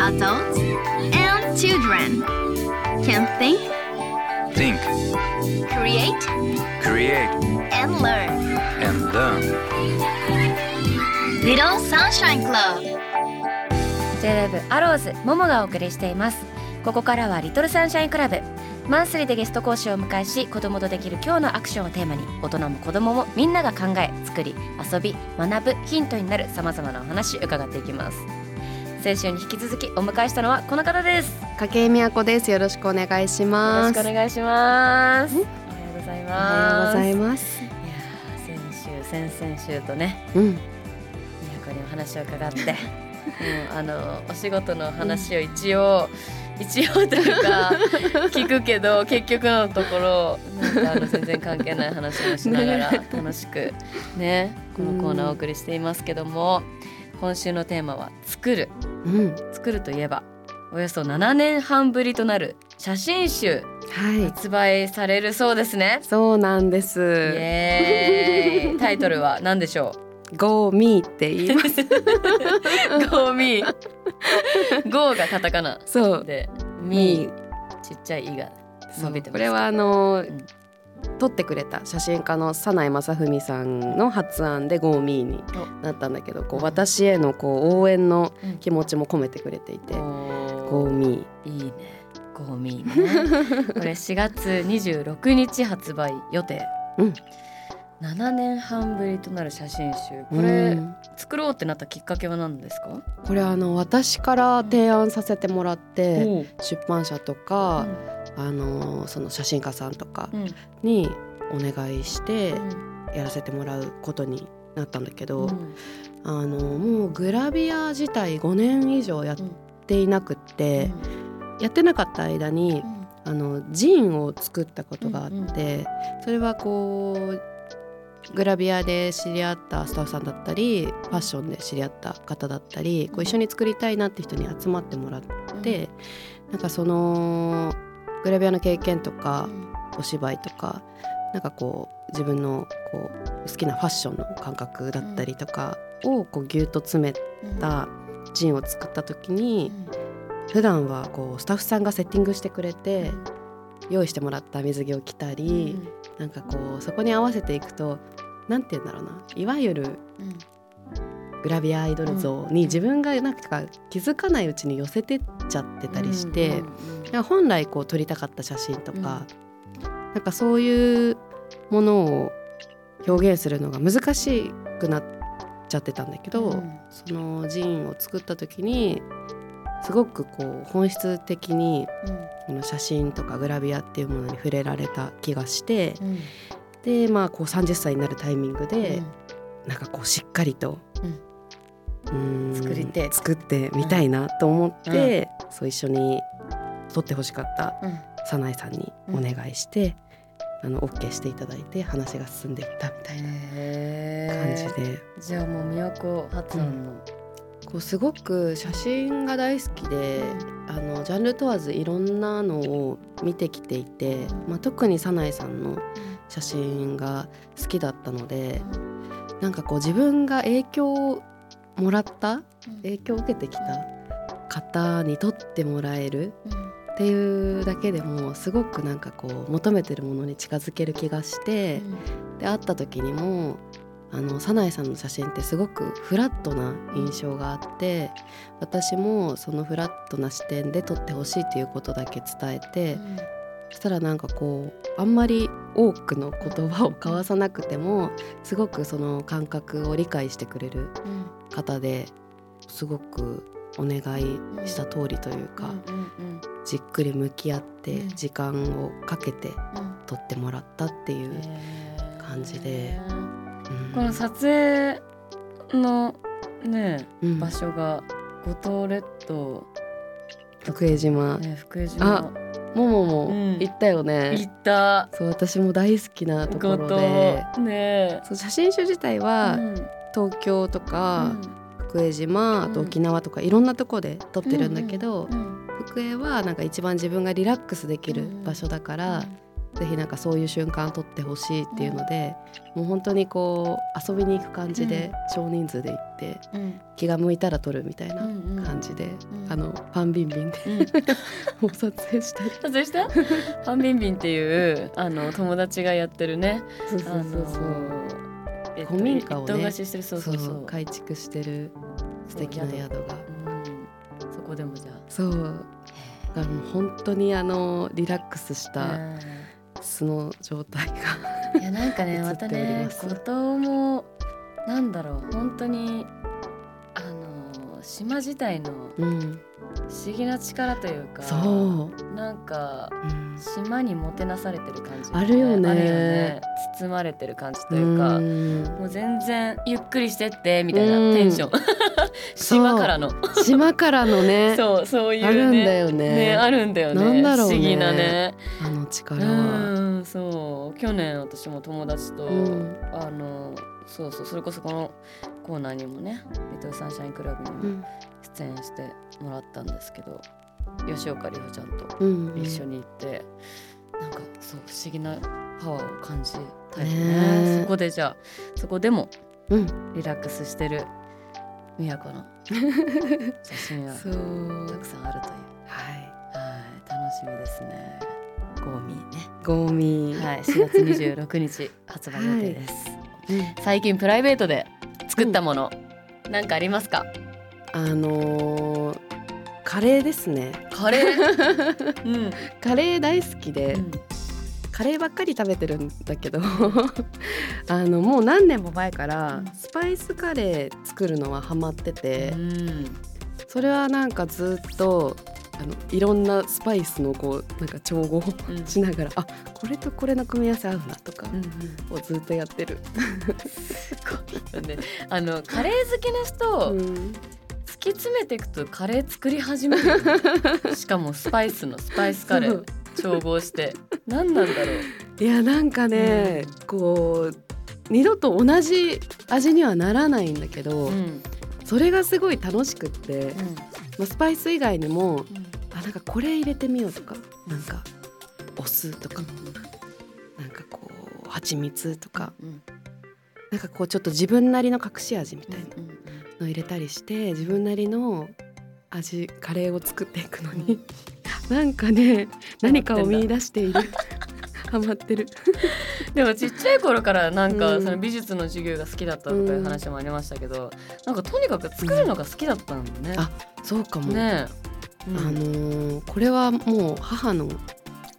Adults and children can think, Think, create, create, and learn. and learn. Little Sunshine Club. J-WAVE アローズモモがお送りしていますここからはリトルサンシャインクラブ。マンスリーでゲスト講師をお迎えし子供とできる今日のアクションをテーマに大人も子供もみんなが考え作り遊び学ぶヒントになるさまざまなお話伺っていきます。先週に引き続きお迎えしたのはこの方です。よ筧美和子です。よろしくお願いしろます。しくお願いします。おはようございおはようごますざいます。いやー先週先々週とねうん、宮古にお話を伺って もうあのお仕事の話を一応、一応というか聞くけど 結局のところなんかあの全然関係ない話もしながら楽しくねこのコーナーをお送りしていますけども今週のテーマは「作るうん、」作るといえばおよそ7年半ぶりとなる写真集はい。発売されるそうですね。そうなんでイす。タイトルは何でしょう？ゴーミーって言います。ゴーミー。ゴーがカタカナそう。で、ミーちっちゃいイが伸びてます。これはあの、ん撮ってくれた写真家の早苗正文さんの発案でゴーミーになったんだけど、こう私へのこう応援の気持ちも込めてくれていて、ゴゴーミー。いいね。ゴーミーね。これ4月26日発売予定。うん7年半ぶりとなる写真集。こうれん作ろうってなったきっかけは何ですか？これあの私から提案させてもらって、おう。出版社とか、あのその写真家さんとかうん。にお願いしてうん。やらせてもらうことになったんだけど、うん。あのもうグラビア自体5年以上やっていなくって、やってなかった間にあのジンを作ったことがあって、それはこうグラビアで知り合ったスタッフさんだったりファッションで知り合った方だったりこう一緒に作りたいなって人に集まってもらって、なんかそのグラビアの経験とかお芝居とかなんかこう自分のこう好きなファッションの感覚だったりとかをこうギュッと詰めたジンを作った時に普段はこうスタッフさんがセッティングしてくれて用意してもらった水着を着たりなんかこうそこに合わせていくと何て言うんだろうな。いわゆるグラビアアイドル像に自分がなんか気づかないうちに寄せてっちゃってたりして、なんか本来こう撮りたかった写真とか、なんかそういうものを表現するのが難しくなっちゃってたんだけど、そのジーンを作った時にすごくこう本質的にこの写真とかグラビアっていうものに触れられた気がして、でまあこう30歳になるタイミングで、なんかこうしっかりと、うーん作りてえ作ってみたいなと思って、そう一緒に撮ってほしかった早苗さんにお願いして、あの OK していただいて話が進んでいったみたいな感じで、じゃあもう都発案の、こうすごく写真が大好きであのジャンル問わずいろんなのを見てきていて、まあ、特に早苗さんの写真が好きだったのでなんかこう自分が影響をもらった影響を受けてきた方に撮ってもらえるっていうだけでもすごくなんかこう求めてるものに近づける気がしてで会った時にもあの早苗さんの写真ってすごくフラットな印象があって私もそのフラットな視点で撮ってほしいということだけ伝えて、そしたらなんかこうあんまり多くの言葉を交わさなくてもすごくその感覚を理解してくれる方ですごくお願いした通りというか、じっくり向き合って時間をかけて撮ってもらったっていう、感じで。この撮影のねうん。場所が五島列島、福江島、ね、福江島。ももも。うん。行ったよね、行った。そう私も大好きなとこ五ろで。島。ね。そう写真集自体は、東京とか、福江島あと沖縄とかいろんなとこで撮ってるんだけど、福江はなんか一番自分がリラックスできる場所だから、ぜひなんかそういう瞬間撮ってほしいっていうので、もう本当にこう遊びに行く感じで少人数で行ってうん。気が向いたら撮るみたいなうんうん。感じで、うん。あのファンビンビンでうん。撮影したり。撮影した？ファンビンビンっていうあの友達がやってるね。そうそうそうそう、えっと古民家をねそうそうそう。改築してる素敵な宿が。うん。そこでもじゃあ。そう。だからもう本当にあのリラックスしたうん素の状態がいやなんかね 映またね後藤もなんだろう。本当にあの島自体のうん。不思議な力というかそう、なんかうん。島にもてなされてる感じ、あるよね。あるよね。包まれてる感じというか、ん。もう全然ゆっくりしてってみたいなうん。テンション。島からの。島からのね。そうそういうね。あるんだよね。ねあるんだよね。なんだろうね。不思議なね力は。うんそう。去年私も友達と、うん。あのそうそうそれこそこのコーナーにもね「リトルサンシャインクラブ」にもうん。出演してもらったんですけど、吉岡里帆ちゃんとうん一緒に行って、なんかそう不思議なパワーを感じたりね。ねえ。そこでじゃあそこでもうん。リラックスしてる宮子の 写真がたくさんあるという。はい。はい楽しみですねゴーミーね。ゴミ、はい4月26日 発売予定です、うん。最近プライベートで作ったもの、なんかありますか？あのーカレーですね。カレー？うん、カレー大好きで、うん。カレーばっかり食べてるんだけど あのもう何年も前からうん。スパイスカレー作るのはハマってて、うん。それはなんかずっとあのいろんなスパイスのこうなんか調合しながら、あこれとこれの組み合わせ合うなとかうんをずっとやってる。すごいよね。あのカレー好きな人、うん。突き詰めていくとカレー作り始める しかもスパイスのスパイスカレー調合して。何なんだろう。いやなんかね、こう二度と同じ味にはならないんだけど、うん。それがすごい楽しくって、まあ、スパイス以外にもあなんかこれ入れてみようとかなんかお酢とかなんかこう蜂蜜とかうんなんかこうちょっと自分なりの隠し味みたいなの入れたりして自分なりの味カレーを作っていくのに、なんかね何かを見出している。ハマってるでもちっちゃい頃からなんかうん。その美術の授業が好きだったとかいう話もありましたけど、なんかとにかく作るのが好きだったんだね。あそうかも、ねえ、あのーこれはもう母の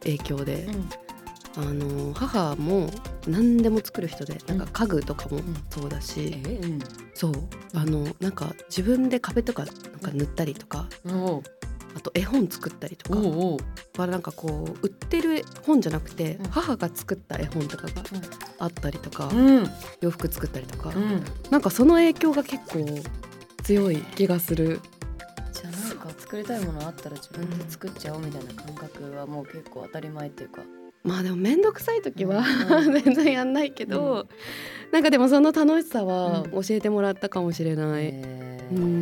影響でう、ん。あのー母も何でも作る人でなんか家具とかもん。そうだし、そう。あのなんか自分で壁とかなんか塗ったりとかあと絵本作ったりとか。はなんかこう売ってる本じゃなくて、うん。母が作った絵本とかがあったりとか、うん。洋服作ったりとか、うん。なんかその影響が結構強い気がする。じゃあなんか作りたいものあったら自分で作っちゃおうみたいな感覚はもう結構当たり前っていうか。まあでも面倒くさい時は、うん。全然やんないけど、なんかでもその楽しさはうん。教えてもらったかもしれない。へうん。ー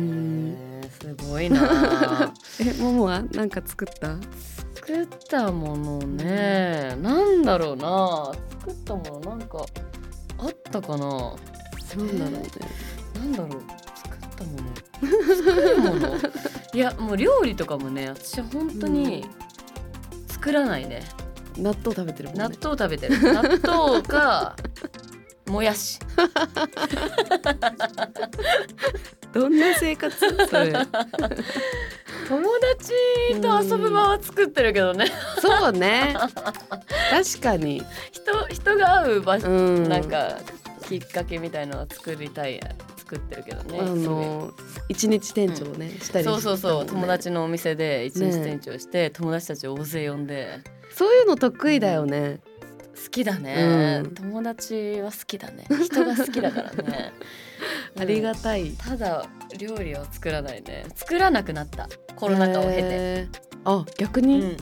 すごいな。えももはなんか作った？作ったものね。なんだろうな。作ったものなんかあったかな。なんだろうね。なんだろう。作ったもの。作るもの？いやもう料理とかもね私本当に作らないね、納豆食べてるもんね。納豆食べてる。納豆かもやし どんな生活？それ。友達と遊ぶ場は作ってるけどねそうね。確かに。人人が会う場所、うん。なんかきっかけみたいのは作りたい作ってるけどねあの一日店長ね、したりそうそうそう、友達のお店で一日ね店長して、友達たちを大勢呼んでそういうの得意だよね。好きだね、うん友達は好きだね人が好きだからね ありうんがたい。ただ料理は作らないね。作らなくなった。コロナ禍を経て、へー。あ逆に、うん、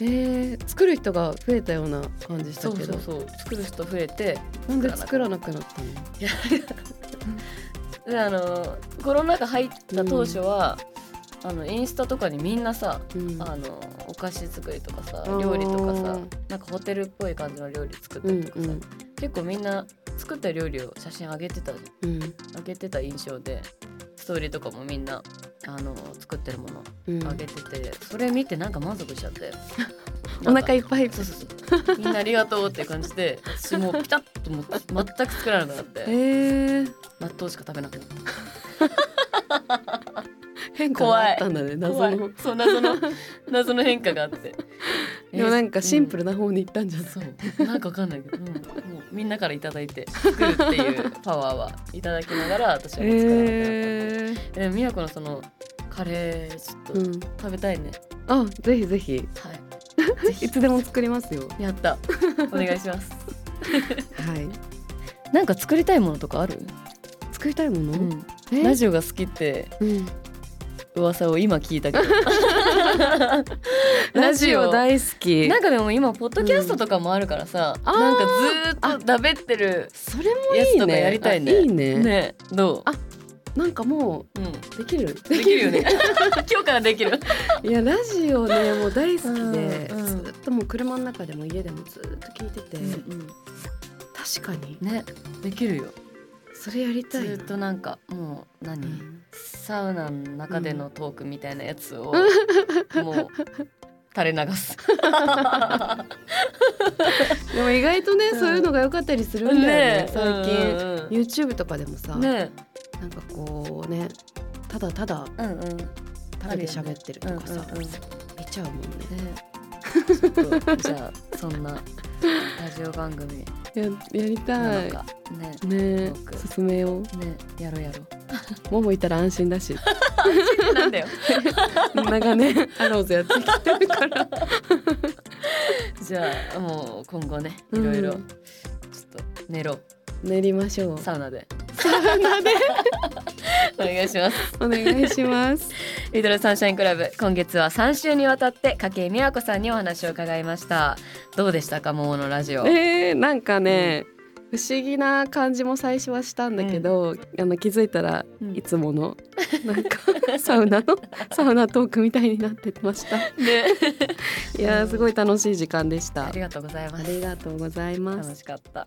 えー、作る人が増えたような感じしたけど。そうそう作る人増えてなんで作らなくなった。の？いやであのコロナ禍入った当初は、あのインスタとかにみんなさうん。あのお菓子作りとかさうん料理とかさなんかホテルっぽい感じの料理作ったりとかさ、うんうん。結構みんな作った料理を写真上げてたうん。上げてた印象でストーリーとかもみんなあの作ってるものうん。上げてて、それ見てなんか満足しちゃって。お腹いっぱい。そうそうそう。みんなありがとうって感じで私もうピタッともう全く作らなくなって。えー、納豆しか食べなくなった。変化があったんだね謎の。そう謎の謎の変化があってでもなんかシンプル、ルな方に行ったんじゃない、そう。なんかわかんないけど、うん、もうみんなからいただいて作るっていうパワーはいただきながら私はもう作らなくなった、えーでものそのカレーちょっとうん、食べたいね、あぜひぜひ。はい。いつでも作りますよ。やった。お願いします。はい。なんか作りたいものとかある、作りたいもの、うん、えラジオが好きってうん、噂を今聞いたけど。ラジオ大好き。なんかでも今ポッドキャストとかもあるからさ、あーなんかずーっとだべってるそれもやつとかいいねやりたいね。あいいね。ねどう？あなんかもうん。うできる？できるよね。今日からできる。いやラジオねもう大好きで、うんうん。ずっともう車の中でも家でもずっと聞いてて、確かに。ねできるよ。それやりたいな。ずーっとなんかもう何、うんサウナの中でのトークみたいなやつを、もう垂れ流す。でも意外とね、うん。そういうのが良かったりするんだよねね最近、うんうんうん。YouTube とかでもさ、ねなんかこうねただただうんうん。ただで喋ってるとかさ、うんうんうん。見ちゃうもんね。ねじゃあそんなラジオ番組。ややりなたいね。ね。僕。進めよう。ね。やろうやろ ももいたら安心だし。うなんだよ。長年アローズやってきてるから。じゃあもう今後ねいうん。ろいろちょっと寝ろ。練りましょう。サウナで。サウナで？お願いします。お願いします。リトルサンシャインクラブ今月は3週にわたって筧美和子さんにお話を伺いました。どうでしたか桃のラジオ、えー、なんかね、不思議な感じも最初はしたんだけど、あの気づいたらうん。いつものなんかサウナのサウナトークみたいになってました。ね。いやーすごい楽しい時間でした。ありがとうございます。ありがとうございます。楽しかった